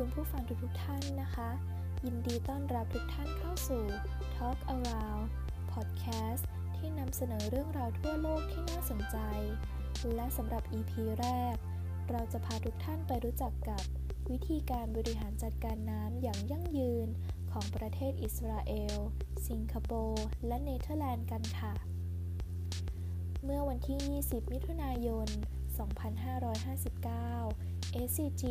คุณผู้ฟังทุกๆท่านนะคะ ยินดีต้อนรับทุกท่านเข้าสู่ Talk Around Podcast ที่นำเสนอเรื่องราวทั่วโลกที่น่าสนใจ และสำหรับ EP แรก เราจะพาทุกท่านไปรู้จักกับ วิธีการบริหารจัดการน้ำอย่างยั่งยืนของประเทศอิสราเอล สิงคโปร์ และเนเธอร์แลนด์กันค่ะ เมื่อวันที่ 20 มิถุนายน 2559 SCG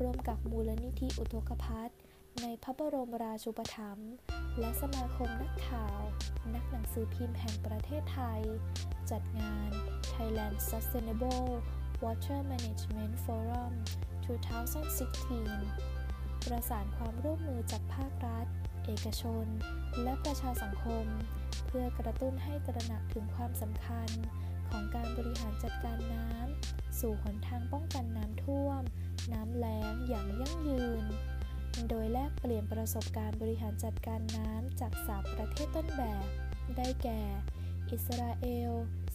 ร่วมกับมูลนิธิอุทกภัทในพระบรมราชูปถัมภ์และสมาคมนักข่าว นักหนังสือพิมพ์แห่งประเทศไทย จัดงาน Thailand Sustainable Water Management Forum 2016 ประสานความร่วมมือจากภาครัฐ เอกชน และประชาสังคม เพื่อกระตุ้นให้ตระหนักถึงความสำคัญ ของการบริหารจัดการน้ำ สู่หนทางป้องกันน้ำท่วม น้ำแล้งอย่างยั่งยืน โดยแลกเปลี่ยนประสบการณ์บริหารจัดการน้ำจากสามประเทศต้นแบบ ได้แก่ อิสราเอล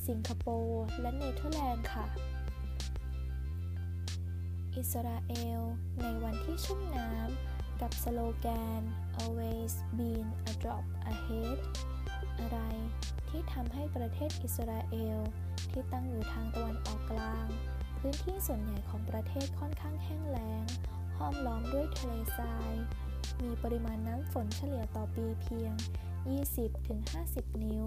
สิงคโปร์ และเนเธอร์แลนด์ค่ะ อิสราเอล ในวันที่ชุ่มน้ำ กับสโลแกน always been a drop ahead อะไรที่ทำให้ประเทศอิสราเอล ที่ตั้งอยู่ทางตะวันออกกลาง พื้นที่ส่วนใหญ่ของประเทศค่อนข้างแห้งแล้ง ห้อมล้อมด้วยทะเลทราย มีปริมาณน้ำฝนเฉลี่ยต่อปีเพียง 20-50 นิ้ว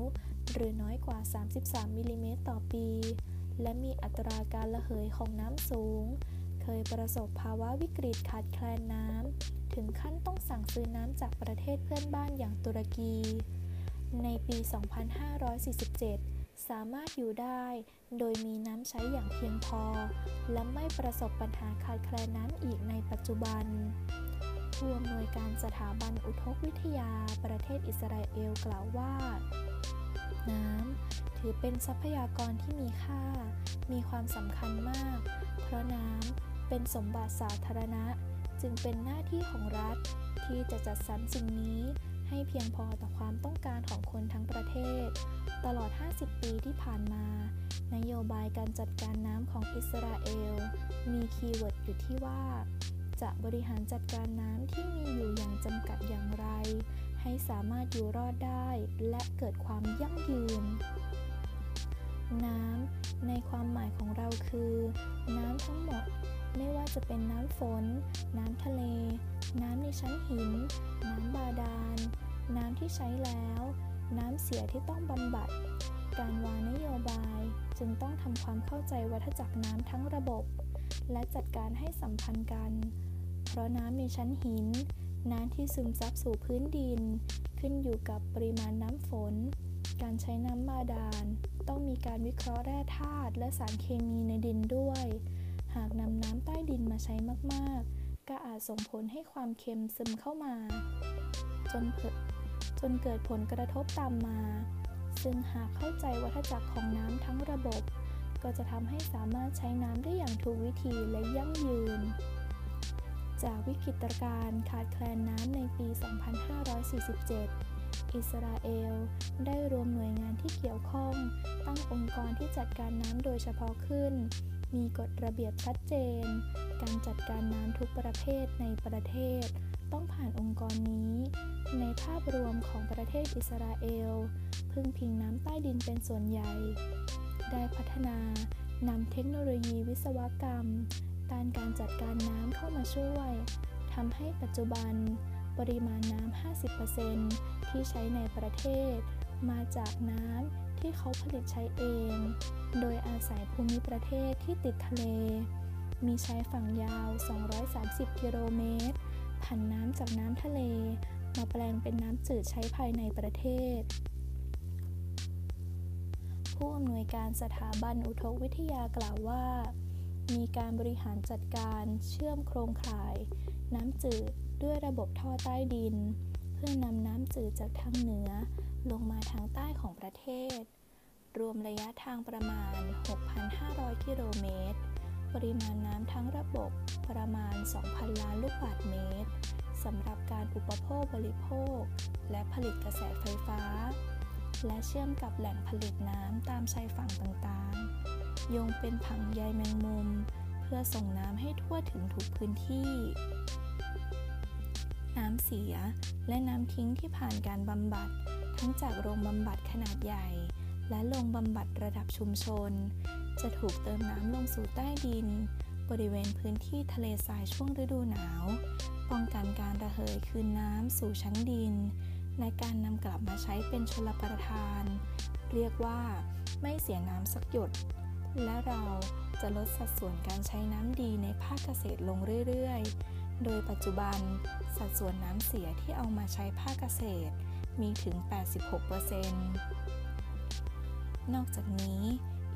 หรือน้อยกว่า 33มิลิเมตรต่อปี และมีอัตราการระเหยของน้ำสูง เคยประสบภาวะวิกฤตขาดแคลนน้ำ ถึงขั้นต้องสั่งซื้อน้ำจากประเทศเพื่อนบ้านอย่างตุรกี ในปี 2547 สามารถอยู่ได้ โดยมีน้ำใช้อย่างเพียงพอ และไม่ประสบปัญหาขาดแคลนน้ำอีกในปัจจุบันผู้อำนวยการสถาบันอุทกวิทยาประเทศอิสราเอลกล่าวว่า น้ำถือเป็นทรัพยากรที่มีค่า มีความสำคัญมาก เพราะน้ำเป็นสมบัติสาธารณะ จึงเป็นหน้าที่ของรัฐที่จะจัดสรรสิ่งนี้ ให้เพียงพอต่อความต้องการของคนทั้งประเทศ ตลอด 50 ปีที่ผ่านมา นโยบายการจัดการน้ำของอิสราเอล มี keyword อยู่ที่ว่า จะบริหารจัดการน้ำที่มีอยู่อย่างจำกัดอย่างไร ให้สามารถอยู่รอดได้ และเกิดความยั่งยืน น้ำในความหมายของเราคือ น้ำทั้งหมด ไม่ว่าจะเป็นน้ำฝน น้ำทะเล น้ำในชั้นหิน น้ำบาดาล น้ำที่ใช้แล้ว น้ำเสียที่ต้องบำบัด การวางนโยบายจึงต้องทำความเข้าใจวัฏจักรน้ำทั้งระบบ และจัดการให้สัมพันธ์กัน เพราะน้ำในชั้นหิน น้ำที่ซึมซับสู่พื้นดิน ขึ้นอยู่กับปริมาณน้ำฝน การใช้น้ำบาดาล ต้องมีการวิเคราะห์แร่ธาตุและสารเคมีในดินด้วย หากนำน้ำใต้ดินมาใช้มากๆ ก็อาจส่งผลให้ความเค็มซึมเข้ามา จนเจนเกิดผลกระทบตามมา ซึ่งหากเข้าใจวัฏจักรของน้ำทั้งระบบ ก็จะทำให้สามารถใช้น้ำได้อย่างถูกวิธีและยั่งยืน จากวิกฤตการณ์ขาดแคลนน้ำในปี 2547 อิสราเอล ได้รวมหน่วยงานที่เกี่ยวข้อง ตั้งองค์กรที่จัดการน้ำโดยเฉพาะขึ้น มีกฎระเบียบชัดเจน การจัดการน้ำทุกประเภทในประเทศ ต้องผ่านองค์กรนี้ ในภาพรวมของประเทศอิสราเอล พึ่งพิงน้ำใต้ดินเป็นส่วนใหญ่ ได้พัฒนานำเทคโนโลยีวิศวกรรมด้านการจัดการน้ำเข้ามาช่วยทำให้ปัจจุบัน ปริมาณน้ำ 50%ที่ใช้ในประเทศ มาจากน้ำที่เขาผลิตใช้เอง โดยอาศัยภูมิประเทศที่ติดทะเล มีชายฝั่งยาว 230 กิโลเมตร ผันน้ำจากน้ำทะเล มาแปลงเป็นน้ำจืดใช้ภายในประเทศ ผู้อำนวยการสถาบันอุทกวิทยากล่าวว่า มีการบริหารจัดการเชื่อมโครงข่าย น้ำจืด ด้วยระบบท่อใต้ดิน เพื่อนำน้ำจืดจากทางเหนือ ลงมาทางใต้ของประเทศ รวมระยะทางประมาณ 6,500 กิโลเมตร ปริมาณน้ำทั้งระบบประมาณ 2,000 ล้านลูกบาศก์เมตรสำหรับการอุปโภคบริโภค และผลิตกระแสไฟฟ้า และเชื่อมกับแหล่งผลิตน้ำตามชายฝั่งต่างๆ โยงเป็นผังใยแมงมุม เพื่อส่งน้ำให้ทั่วถึงทุกพื้นที่ น้ำเสีย และน้ำทิ้งที่ผ่านการบำบัด ทั้งจากโรงบำบัดขนาดใหญ่ และโรงบำบัดระดับชุมชน จะถูกเติมน้ำลงสู่ใต้ดิน บริเวณพื้นที่ทะเลทรายช่วงฤดูหนาว ป้องกันการระเหยคืนน้ำสู่ชั้นดิน และการนำกลับมาใช้เป็นชลประทาน เรียกว่าไม่เสียน้ำสักหยด และเราจะลดสัดส่วนการใช้น้ำดีในภาคเกษตรลงเรื่อยๆ โดยปัจจุบัน สัดส่วนน้ำเสียที่เอามาใช้ภาคเกษตรมีถึง 86%นอกจากนี้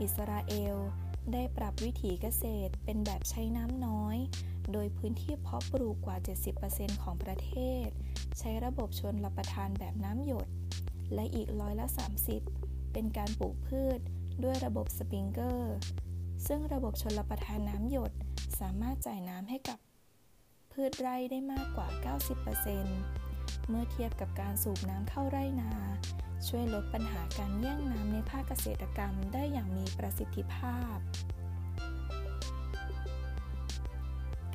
อิสราเอลได้ปรับวิถีเกษตรเป็นแบบใช้น้ำน้อย โดยพื้นที่เพาะปลูกกว่า 70%ของประเทศ ใช้ระบบชนรับประทานแบบน้ำหยด และอีกร้อยละ 30 เป็นการปลูกพืชด้วยระบบสปริงเกอร์ ซึ่งระบบชนรับประทานน้ำหยดสามารถจ่ายน้ำให้กับ พืชไร่ได้มากกว่า 90%เมื่อเทียบกับการสูบน้ำเข้าไร่นา ช่วยลดปัญหาการแย่งน้ำในภาคเกษตรกรรมได้อย่างมีประสิทธิภาพ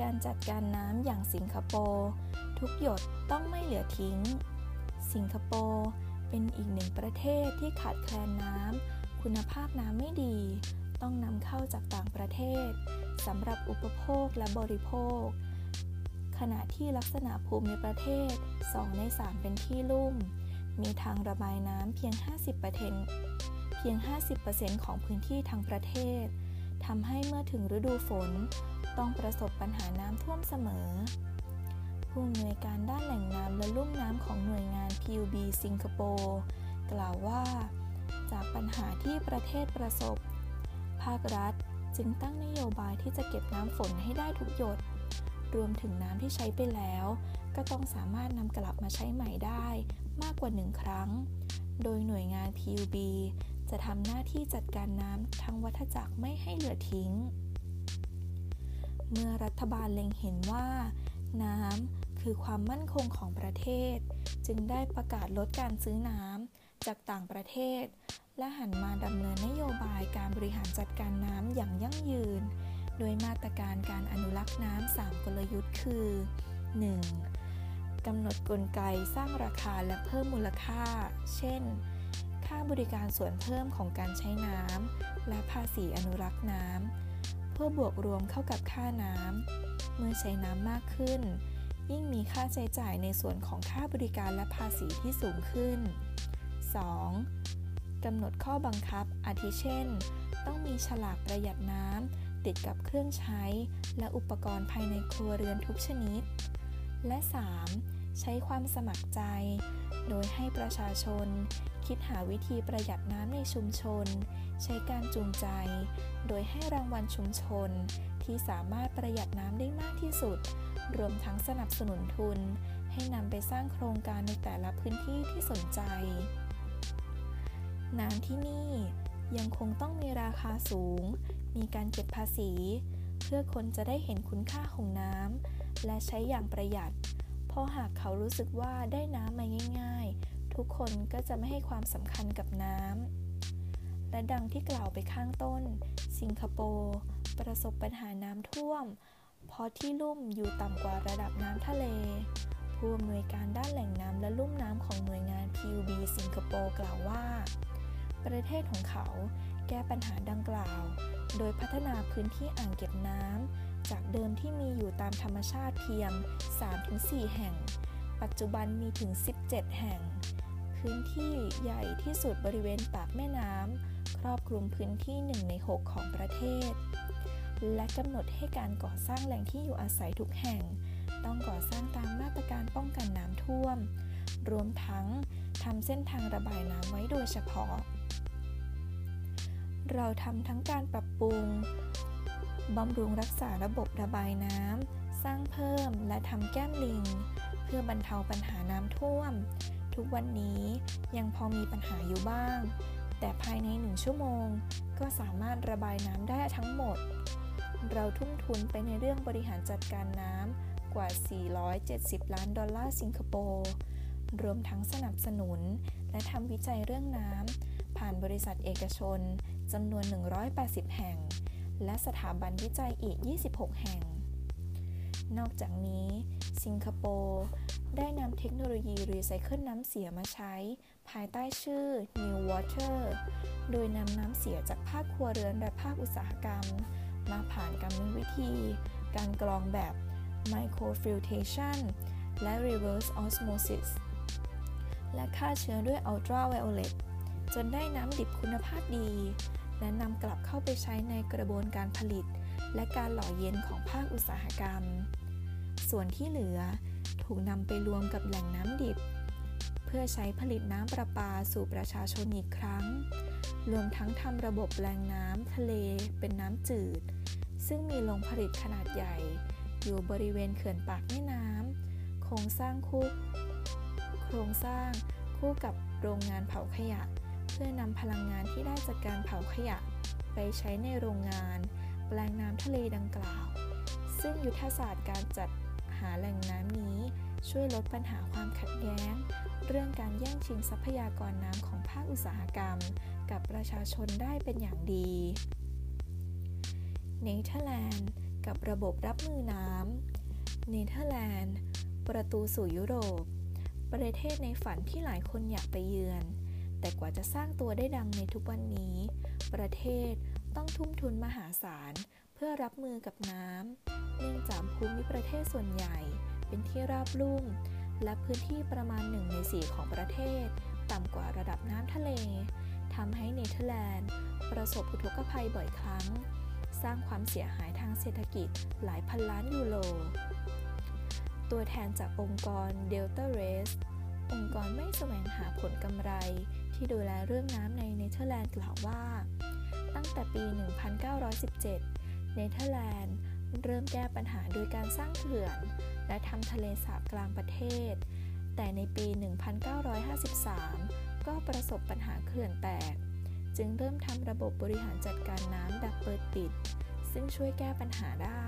การจัดการน้ำอย่างสิงคโปร์ทุกหยดต้องไม่เหลือทิ้ง สิงคโปร์เป็นอีกหนึ่งประเทศที่ขาดแคลนน้ำคุณภาพน้ำไม่ดี ต้องนำเข้าจากต่างประเทศสำหรับอุปโภคและบริโภค ขณะที่ลักษณะภูมิประเทศ 2 ใน 3 เป็นที่ลุ่ม มีทางระบายน้ำเพียง 50%เพียง 50%ของพื้นที่ทั้งประเทศทำให้เมื่อถึงฤดูฝน ต้องประสบปัญหาน้ำท่วมเสมอ ผู้อำนวยการด้านแหล่งน้ำและลุ่มน้ำของหน่วยงาน PUB สิงคโปร์กล่าวว่า จากปัญหาที่ประเทศประสบ ภาครัฐจึงตั้งนโยบายที่จะเก็บน้ำฝนให้ได้ทุกหยด รวมถึงน้ำที่ใช้ไปแล้ว ก็ต้องสามารถนำกลับมาใช้ใหม่ได้มากกว่าหนึ่งครั้ง โดยหน่วยงาน PUB จะทำหน้าที่จัดการน้ำทั้งวัฏจักรไม่ให้เหลือทิ้ง เมื่อรัฐบาลเล็งเห็นว่า น้ำคือความมั่นคงของประเทศ จึงได้ประกาศลดการซื้อน้ำจากต่างประเทศ และหันมาดำเนินนโยบายการบริหารจัดการน้ำอย่างยั่งยืน โดยมาตรการการอนุรักษ์น้ำ3กลยุทธ์คือ 1. กำหนดกลไกสร้างราคาและเพิ่มมูลค่า เช่น ค่าบริการส่วนเพิ่มของการใช้น้ำและภาษีอนุรักษ์น้ำเพื่อบวกรวมเข้ากับค่าน้ำเมื่อใช้น้ำมากขึ้น ยิ่งมีค่าใช้จ่ายในส่วนของค่าบริการและภาษีที่สูงขึ้น 2. กำหนดข้อบังคับอาทิเช่น ต้องมีฉลากประหยัดน้ำ ติดกับเครื่องใช้ และอุปกรณ์ภายในครัวเรือนทุกชนิด และ 3. ใช้ความสมัครใจ โดยให้ประชาชน คิดหาวิธีประหยัดน้ำในชุมชน ใช้การจูงใจ โดยให้รางวัลชุมชน ที่สามารถประหยัดน้ำได้มากที่สุด รวมทั้งสนับสนุนทุน ให้นำไปสร้างโครงการในแต่ละพื้นที่ที่สนใจ น้ำที่นี่ ยังคงต้องมีราคาสูง มีการเก็บภาษี เพื่อคนจะได้เห็นคุณค่าของน้ำและใช้อย่างประหยัด เพราะหากเขารู้สึกว่าได้น้ำมาง่าย ๆ ทุกคนก็จะไม่ให้ความสำคัญกับน้ำ และดังที่กล่าวไปข้างต้น สิงคโปร์ประสบปัญหาน้ำท่วม เพราะที่ลุ่มอยู่ต่ำกว่าระดับน้ำทะเล ผู้อำนวยการด้านแหล่งน้ำและลุ่มน้ำของหน่วยงาน PUB สิงคโปร์กล่าวว่า ประเทศของเขา แก้ปัญหาดังกล่าว โดยพัฒนาพื้นที่อ่างเก็บน้ำจากเดิมที่มีอยู่ตามธรรมชาติเพียง 3-4 แห่ง ปัจจุบันมีถึง 17 แห่ง พื้นที่ใหญ่ที่สุดบริเวณปากแม่น้ำครอบคลุมพื้นที่ 1 ใน 6 ของประเทศ และกำหนดให้การก่อสร้างแหล่งที่อยู่อาศัยทุกแห่ง ต้องก่อสร้างตามมาตรการป้องกันน้ำท่วม รวมทั้งทำเส้นทางระบายน้ำไว้โดยเฉพาะ เราทำทั้งการปรับปรุงบำรุงรักษาระบบระบายน้ำ สร้างเพิ่มและทำแก้มลิง เพื่อบรรเทาปัญหาน้ำท่วม ทุกวันนี้ยังพอมีปัญหาอยู่บ้าง แต่ภายในหนึ่งชั่วโมง ก็สามารถระบายน้ำได้ทั้งหมด เราทุ่มทุนไปในเรื่องบริหารจัดการน้ำกว่า 470 ล้านดอลลาร์สิงคโปร์ รวมทั้งสนับสนุนและทำวิจัยเรื่องน้ำ ผ่านบริษัทเอกชนจำนวน 180 แห่ง และสถาบันวิจัยอีก 26 แห่ง นอกจากนี้ สิงคโปร์ได้นำเทคโนโลยีรีไซเคิลน้ำเสียมาใช้ ภายใต้ชื่อ New Water โดยนำน้ำเสียจากภาคครัวเรือนและภาคอุตสาหกรรม มาผ่านกรรมวิธี การกรองแบบ microfiltration และ reverse osmosis และฆ่าเชื้อด้วย ultraviolet จนได้น้ำดิบคุณภาพดี และนำกลับเข้าไปใช้ในกระบวนการผลิต และการหล่อเย็นของภาคอุตสาหกรรม ส่วนที่เหลือถูกนำไปรวมกับแหล่งน้ำดิบ เพื่อใช้ผลิตน้ำประปาสู่ประชาชนอีกครั้ง รวมทั้งทำระบบแหล่งน้ำทะเลเป็นน้ำจืด ซึ่งมีโรงผลิตขนาดใหญ่ อยู่บริเวณเขื่อนปากแม่น้ำโครงสร้างคู่ โครงสร้างคู่กับโรงงานเผาขยะ พื่อนำพลังงานที่ได้จากการเผาขยะ ไปใช้ในโรงงาน แปลงน้ำทะเลดังกล่าว ซึ่งยุทธศาสตร์การจัดหาแหล่งน้ำนี้ ช่วยลดปัญหาความขัดแย้ง เรื่องการแย่งชิงทรัพยากรน้ำของภาคอุตสาหกรรม กับประชาชนได้เป็นอย่างดีเนเธอร์แลนด์กับระบบรับมือน้ำเนเธอร์แลนด์ ประตูสู่ยุโรป ประเทศในฝันที่หลายคนอยากไปเยือน แต่กว่าจะสร้างตัวได้ดังในทุกวันนี้ ประเทศต้องทุ่มทุนมหาศาล เพื่อรับมือกับน้ำเนื่องจากภูมิประเทศส่วนใหญ่ เป็นที่ราบลุ่ม และพื้นที่ประมาณหนึ่งในสี่ของประเทศ ต่ำกว่าระดับน้ำทะเลทำให้เนเธอร์แลนด์ ประสบอุทกภัยบ่อยครั้ง สร้างความเสียหายทางเศรษฐกิจหลายพันล้านยูโร ตัวแทนจากองค์กร Delta Race องค์กรไม่แสวงหาผลกำไร ที่ดูแลเรื่องน้ำในเนเธอร์แลนด์กล่าวว่า ตั้งแต่ปี 1917 เนเธอร์แลนด์เริ่มแก้ปัญหาโดยการสร้างเขื่อน และทำทะเลสาบกลางประเทศ แต่ในปี 1953 ก็ประสบปัญหาเขื่อนแตก จึงเริ่มทำระบบบริหารจัดการน้ำแบบเปิดปิด ซึ่งช่วยแก้ปัญหาได้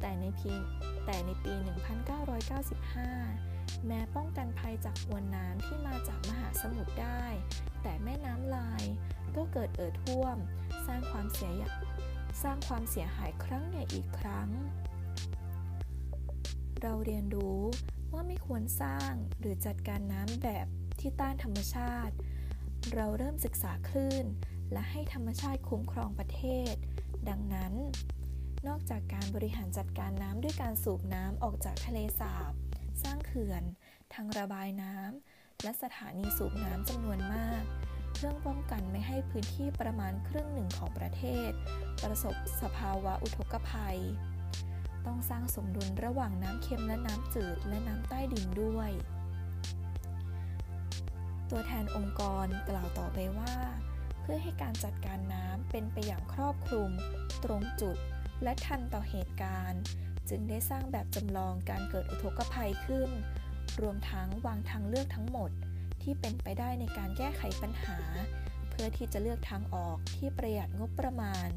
แต่ในปีแต่ในปี 1995 แม้ป้องกันภัยจากมวลน้ำที่มาจากมหาสมุทรได้ แต่แม่น้ำลายก็เกิดเอ่อท่วม สร้างความเสียสร้างความเสียหายครั้งใหญ่อีกครั้ง เราเรียนรู้ว่าไม่ควรสร้างหรือจัดการน้ำแบบที่ต้านธรรมชาติ เราเริ่มศึกษาคลื่น และให้ธรรมชาติคุ้มครองประเทศ ดังนั้น นอกจากการบริหารจัดการน้ำด้วยการสูบน้ำออกจากทะเลสาบ ร้างเขื่อนทางระบายน้ำและสถานีสูบน้ำจำนวนมาก เพื่อป้องกันไม่ให้พื้นที่ประมาณครึ่งหนึ่งของประเทศ ประสบสภาวะอุทกภัย ต้องสร้างสมดุลระหว่างน้ำเค็มและน้ำจืดและน้ำใต้ดินด้วย ตัวแทนองค์กรกล่าวต่อไปว่า เพื่อให้การจัดการน้ำเป็นไปอย่างครอบคลุม ตรงจุด และทันต่อเหตุการณ์ จึงได้สร้างแบบจำลองการเกิดอุทกภัยขึ้น รวมทั้งวางทางเลือกทั้งหมด ที่เป็นไปได้ในการแก้ไขปัญหา เพื่อที่จะเลือกทางออกที่ประหยัดงบประมาณ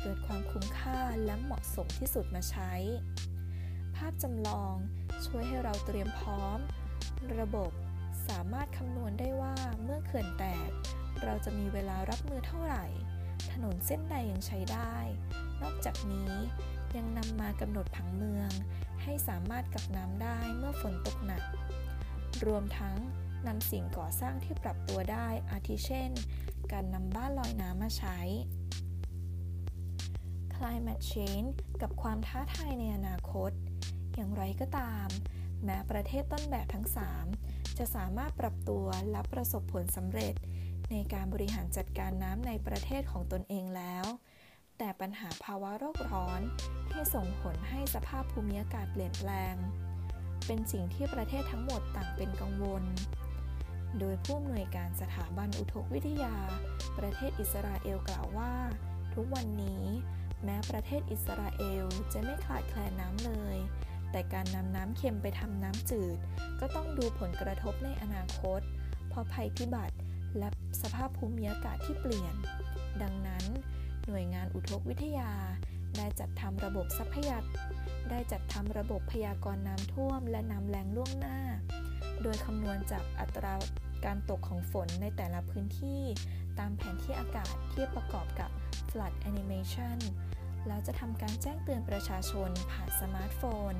เกิดความคุ้มค่าและเหมาะสมที่สุดมาใช้ ภาพจำลองช่วยให้เราเตรียมพร้อม ระบบสามารถคำนวณได้ว่าเมื่อเขื่อนแตก เราจะมีเวลารับมือเท่าไหร่ ถนนเส้นใดยังใช้ได้ นอกจากนี้ ยังนำมากำหนดผังเมือง ให้สามารถกับน้ำได้เมื่อฝนตกหนัก รวมทั้งนำสิ่งก่อสร้างที่ปรับตัวได้อาทิเช่น การนำบ้านลอยน้ำมาใช้ climate change กับความท้าทายในอนาคต อย่างไรก็ตาม แม้ประเทศต้นแบบทั้ง 3 จะสามารถปรับตัวและประสบผลสำเร็จ ในการบริหารจัดการน้ำในประเทศของตนเองแล้ว แต่ปัญหาภาวะโลกร้อนที่ส่งผลให้สภาพภูมิอากาศเปลี่ยนแปลง เป็นสิ่งที่ประเทศทั้งหมดต่างเป็นกังวล โดยผู้อำนวยการสถาบันอุทกวิทยา ประเทศอิสราเอลกล่าวว่า ทุกวันนี้แม้ประเทศอิสราเอลจะไม่ขาดแคลนน้ำเลย แต่การนำน้ำเค็มไปทำน้ำจืด ก็ต้องดูผลกระทบในอนาคต เพราะภัยพิบัติและสภาพภูมิอากาศที่เปลี่ยน ดังนั้น หน่วยงานอุทกวิทยา ได้จัดทำระบบทรัพยากได้จัดทำระบบพยากรณ์น้ำท่วม และน้ำแรงล่วงหน้า โดยคำนวณจากอัตราการตกของฝนในแต่ละพื้นที่ ตามแผนที่อากาศที่ประกอบกับ Flood Animation แล้วจะทำการแจ้งเตือนประชาชนผ่านสมาร์ทโฟน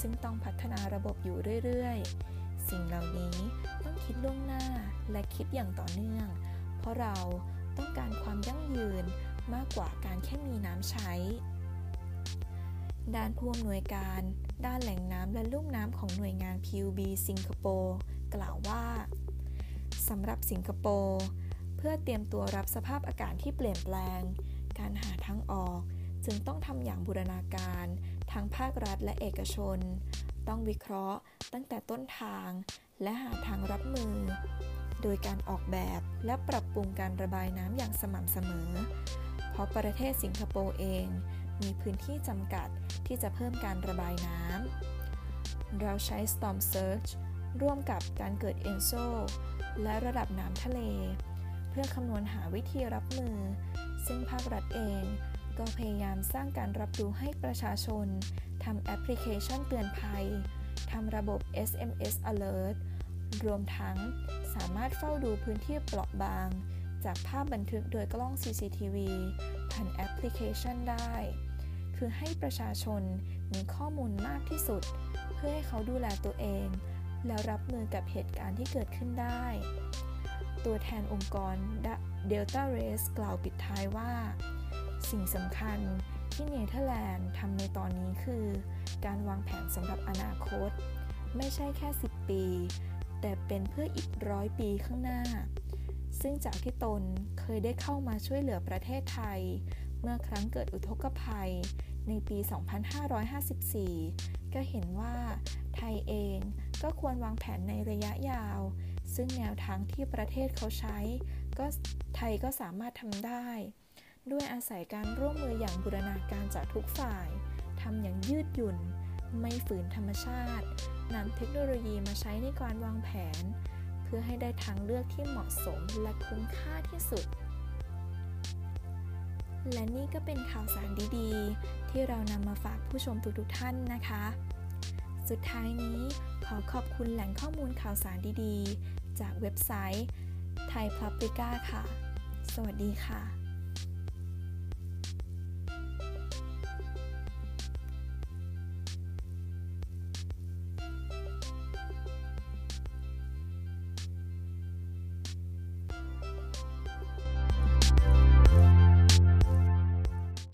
ซึ่งต้องพัฒนาระบบอยู่เรื่อยๆ สิ่งเหล่านี้ต้องคิดล่วงหน้าและคิดอย่างต่อเนื่อง เพราะเราต้องการความยั่งยืน มากกว่าการแค่มีน้ำใช้ ด้านผู้อำนวยการ ด้านแหล่งน้ำและลุ่มน้ำของหน่วยงาน PUB สิงคโปร์กล่าวว่าสำหรับสิงคโปร์เพื่อเตรียมตัวรับสภาพอากาศที่เปลี่ยนแปลง การหาทางออกจึงต้องทำอย่างบูรณาการทั้งภาครัฐและเอกชน ต้องวิเคราะห์ตั้งแต่ต้นทางและหาทางรับมือ โดยการออกแบบและปรับปรุงการระบายน้ำอย่างสม่ำเสมอเพราะประเทศสิงคโปร์เอง มีพื้นที่จำกัดที่จะเพิ่มการระบายน้ำ เราใช้ Storm Surge ร่วมกับการเกิด ENSO และระดับน้ำทะเล เพื่อคำนวณหาวิธีรับมือ ซึ่งภาครัฐเองก็พยายามสร้างการรับรู้ให้ประชาชน ทำแอปพลิเคชันเตือนภัย ทำระบบ SMS alert รวมทั้งสามารถเฝ้าดูพื้นที่เปราะบาง จากภาพบันทึกโดยกล้อง CCTV ผ่านแอปพลิเคชันได้ คือให้ประชาชนมีข้อมูลมากที่สุด เพื่อให้เขาดูแลตัวเอง แล้วรับมือกับเหตุการณ์ที่เกิดขึ้นได้ ตัวแทนองค์กร Delta Race กล่าวปิดท้ายว่า สิ่งสำคัญที่เนเธอร์แลนด์ทำในตอนนี้คือ การวางแผนสำหรับอนาคต ไม่ใช่แค่ 10 ปี แต่เป็นเพื่ออีกร้อยปีข้างหน้า ซึ่งจากที่ตนเคยได้เข้ามาช่วยเหลือประเทศไทย เมื่อครั้งเกิดอุทกภัยในปี 2554 ก็เห็นว่าไทยเองก็ควรวางแผนในระยะยาว ซึ่งแนวทางที่ประเทศเขาใช้ ก็ไทยก็สามารถทำได้ ด้วยอาศัยการร่วมมืออย่างบูรณาการจากทุกฝ่ายทำอย่างยืดหยุ่น ไม่ฝืนธรรมชาตินำเทคโนโลยีมาใช้ในการวางแผน เพื่อให้ได้ทางเลือกที่เหมาะสมและคุ้มค่าที่สุด และนี่ก็เป็นข่าวสารดีๆ ที่เรานำมาฝากผู้ชมทุกๆท่านนะคะ สุดท้ายนี้ขอขอบคุณแหล่งข้อมูลข่าวสารดีๆ จากเว็บไซต์ไทยพลับลิก้าค่ะ สวัสดีค่ะ